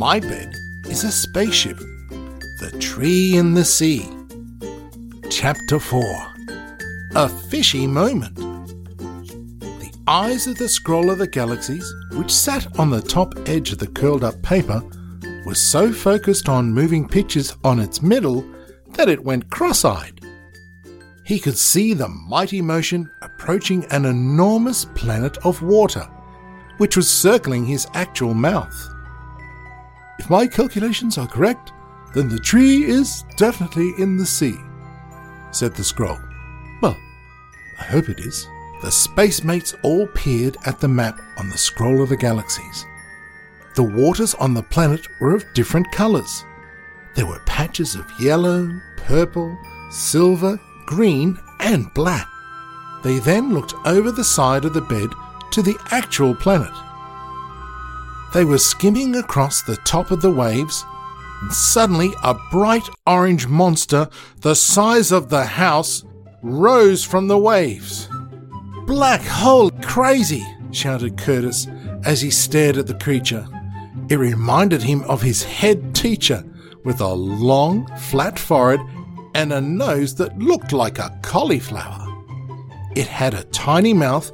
My bed is a spaceship. The Tree in the Sea. Chapter 4 A Fishy Moment. The eyes of the scroll of the galaxies, which sat on the top edge of the curled up paper, were so focused on moving pictures on its middle that it went cross eyed. He could see the mighty motion approaching an enormous planet of water, which was circling his actual mouth. If my calculations are correct, then the tree is definitely in the sea, said the scroll. Well, I hope it is. The spacemates all peered at the map on the scroll of the galaxies. The waters on the planet were of different colours. There were patches of yellow, purple, silver, green, and black. They then looked over the side of the bed to the actual planet. They were skimming across the top of the waves, and suddenly a bright orange monster the size of the house rose from the waves. Black hole crazy, shouted Curtis as he stared at the creature. It reminded him of his head teacher with a long, flat forehead and a nose that looked like a cauliflower. It had a tiny mouth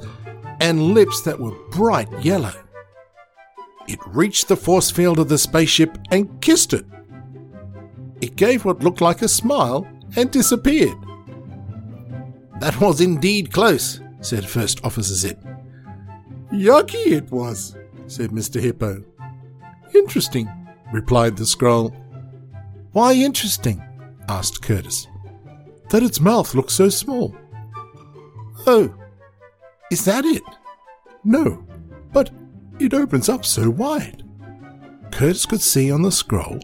and lips that were bright yellow. It reached the force field of the spaceship and kissed it. It gave what looked like a smile and disappeared. That was indeed close, said First Officer Zip. Yucky it was, said Mr. Hippo. Interesting, replied the scroll. Why interesting? asked Curtis. That its mouth looks so small. Oh, is that it? No, but it opens up so wide. Curtis could see on the scroll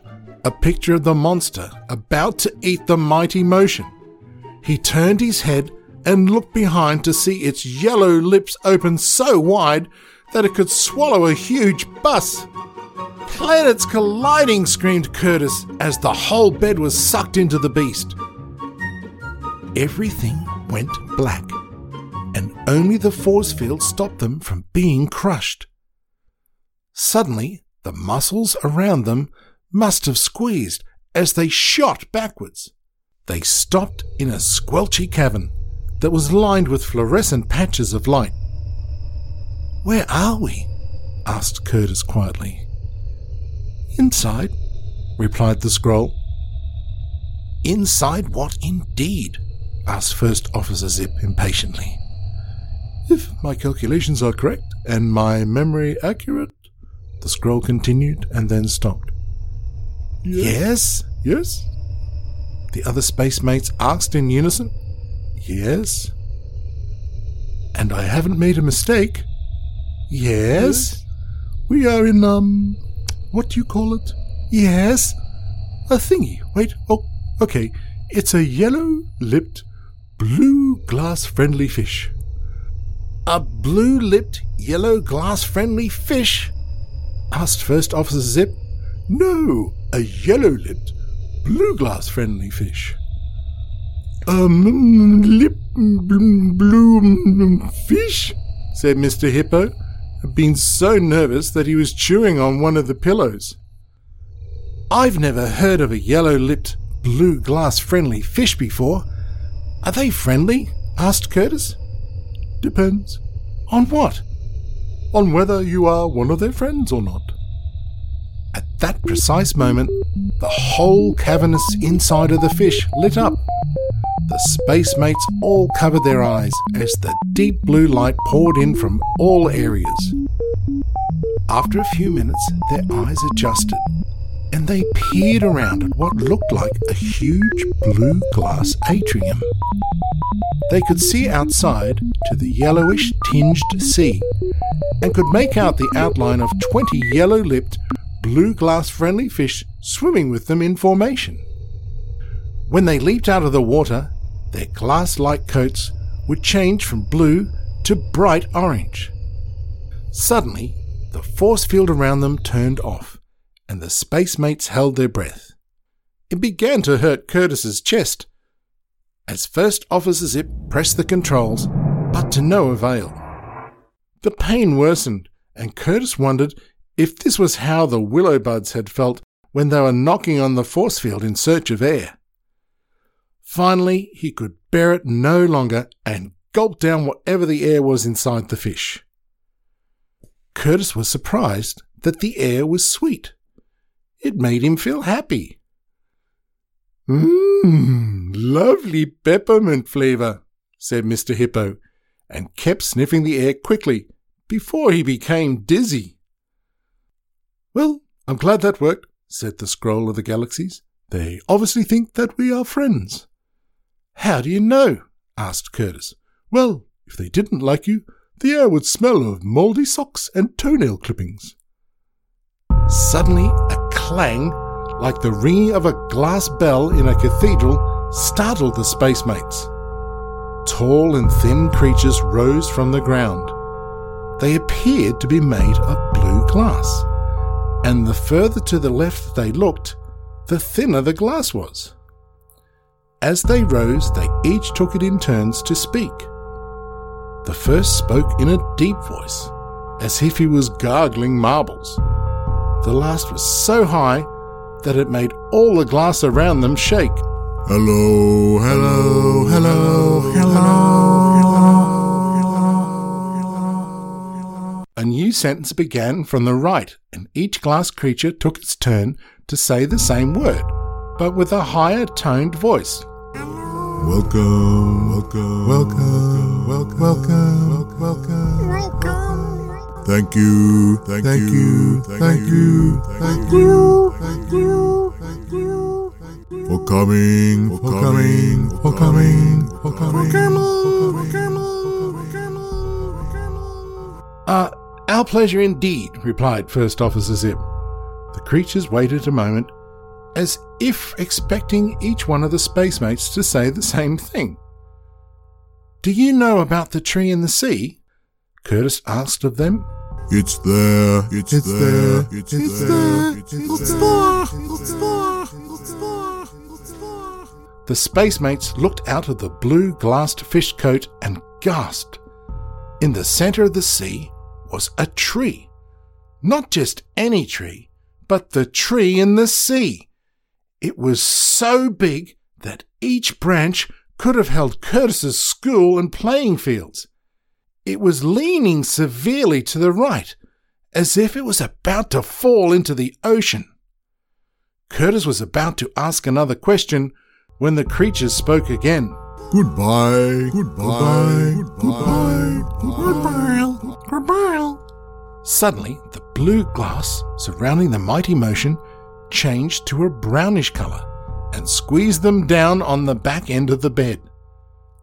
a picture of the monster about to eat the mighty motion. He turned his head and looked behind to see its yellow lips open so wide that it could swallow a huge bus. Planets colliding, screamed Curtis as the whole bed was sucked into the beast. Everything went black, and only the force field stopped them from being crushed. Suddenly, the muscles around them must have squeezed as they shot backwards. They stopped in a squelchy cavern that was lined with fluorescent patches of light. Where are we? asked Curtis quietly. Inside, replied the scroll. Inside what indeed? asked First Officer Zip impatiently. If my calculations are correct and my memory accurate, the scroll continued and then stopped. Yes? Yes? The other space mates asked in unison. Yes? And I haven't made a mistake. Yes? yes? We are in, um, what do you call it? Yes? A thingy. Wait, oh, okay. It's a yellow lipped, blue glass friendly fish. A blue lipped, yellow glass friendly fish? Asked First Officer Zip. No, a yellow lipped, blue glass friendly fish. Um, lip blue fish? said Mr. Hippo been so nervous that he was chewing on one of the pillows. I've never heard of a yellow lipped, blue glass friendly fish before. Are they friendly? asked Curtis. Depends. On what? On whether you are one of their friends or not. At that precise moment, the whole cavernous inside of the fish lit up. The spacemates all covered their eyes as the deep blue light poured in from all areas. After a few minutes, their eyes adjusted and they peered around at what looked like a huge blue glass atrium. They could see outside to the yellowish tinged sea and could make out the outline of 20 yellow lipped, blue glass friendly fish swimming with them in formation. When they leaped out of the water, their glass like coats would change from blue to bright orange. Suddenly, the force field around them turned off, and the spacemates held their breath. It began to hurt Curtis's chest as First Officer Zip pressed the controls, but to no avail. The pain worsened, and Curtis wondered if this was how the willow buds had felt when they were knocking on the force field in search of air. Finally, he could bear it no longer and gulped down whatever the air was inside the fish. Curtis was surprised that the air was sweet. It made him feel happy. Mmm, lovely peppermint flavour, said Mr. Hippo, and kept sniffing the air quickly before he became dizzy. Well, I'm glad that worked, said the Scroll of the Galaxies. They obviously think that we are friends. How do you know? asked Curtis. Well, if they didn't like you, the air would smell of mouldy socks and toenail clippings. Suddenly, a clang, like the ringing of a glass bell in a cathedral, startled the spacemates. Tall and thin creatures rose from the ground. They appeared to be made of blue glass, and the further to the left they looked, the thinner the glass was. As they rose, they each took it in turns to speak. The first spoke in a deep voice, as if he was gargling marbles. The last was so high that it made all the glass around them shake. Hello, hello, hello, hello. Hello, hello, hello, hello. A new sentence began from the right, and each glass creature took its turn to say the same word, but with a higher toned voice. Welcome, welcome, welcome, welcome, welcome, welcome, welcome. Thank you, thank, you, thank you, thank you, thank you, thank you, thank you, for coming, for coming, for coming, for coming, for coming. Uh, our pleasure indeed, replied First Officer Zip. The creatures waited a moment, as if expecting each one of the spacemates to say the same thing. Do you know about the tree in the sea? Curtis asked of them. It's there, it's, it's there, there, it's, it's there, there, it's, it's there, it's there, it's there, it's there. The spacemates looked out of the blue glassed fish coat and gasped. In the center of the sea was a tree. Not just any tree, but the tree in the sea. It was so big that each branch could have held Curtis's school and playing fields. It was leaning severely to the right, as if it was about to fall into the ocean. Curtis was about to ask another question when the creatures spoke again. Goodbye, goodbye, goodbye, goodbye, goodbye, goodbye. Suddenly, the blue glass surrounding the mighty motion changed to a brownish colour and squeezed them down on the back end of the bed.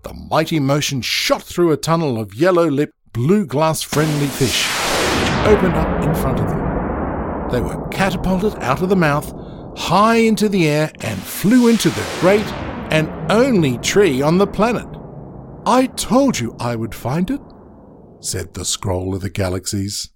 The mighty motion shot through a tunnel of yellow lipped, blue glass friendly fish, which opened up in front of them. They were catapulted out of the mouth, high into the air, and flew into the great and only tree on the planet. I told you I would find it, said the Scroll of the Galaxies.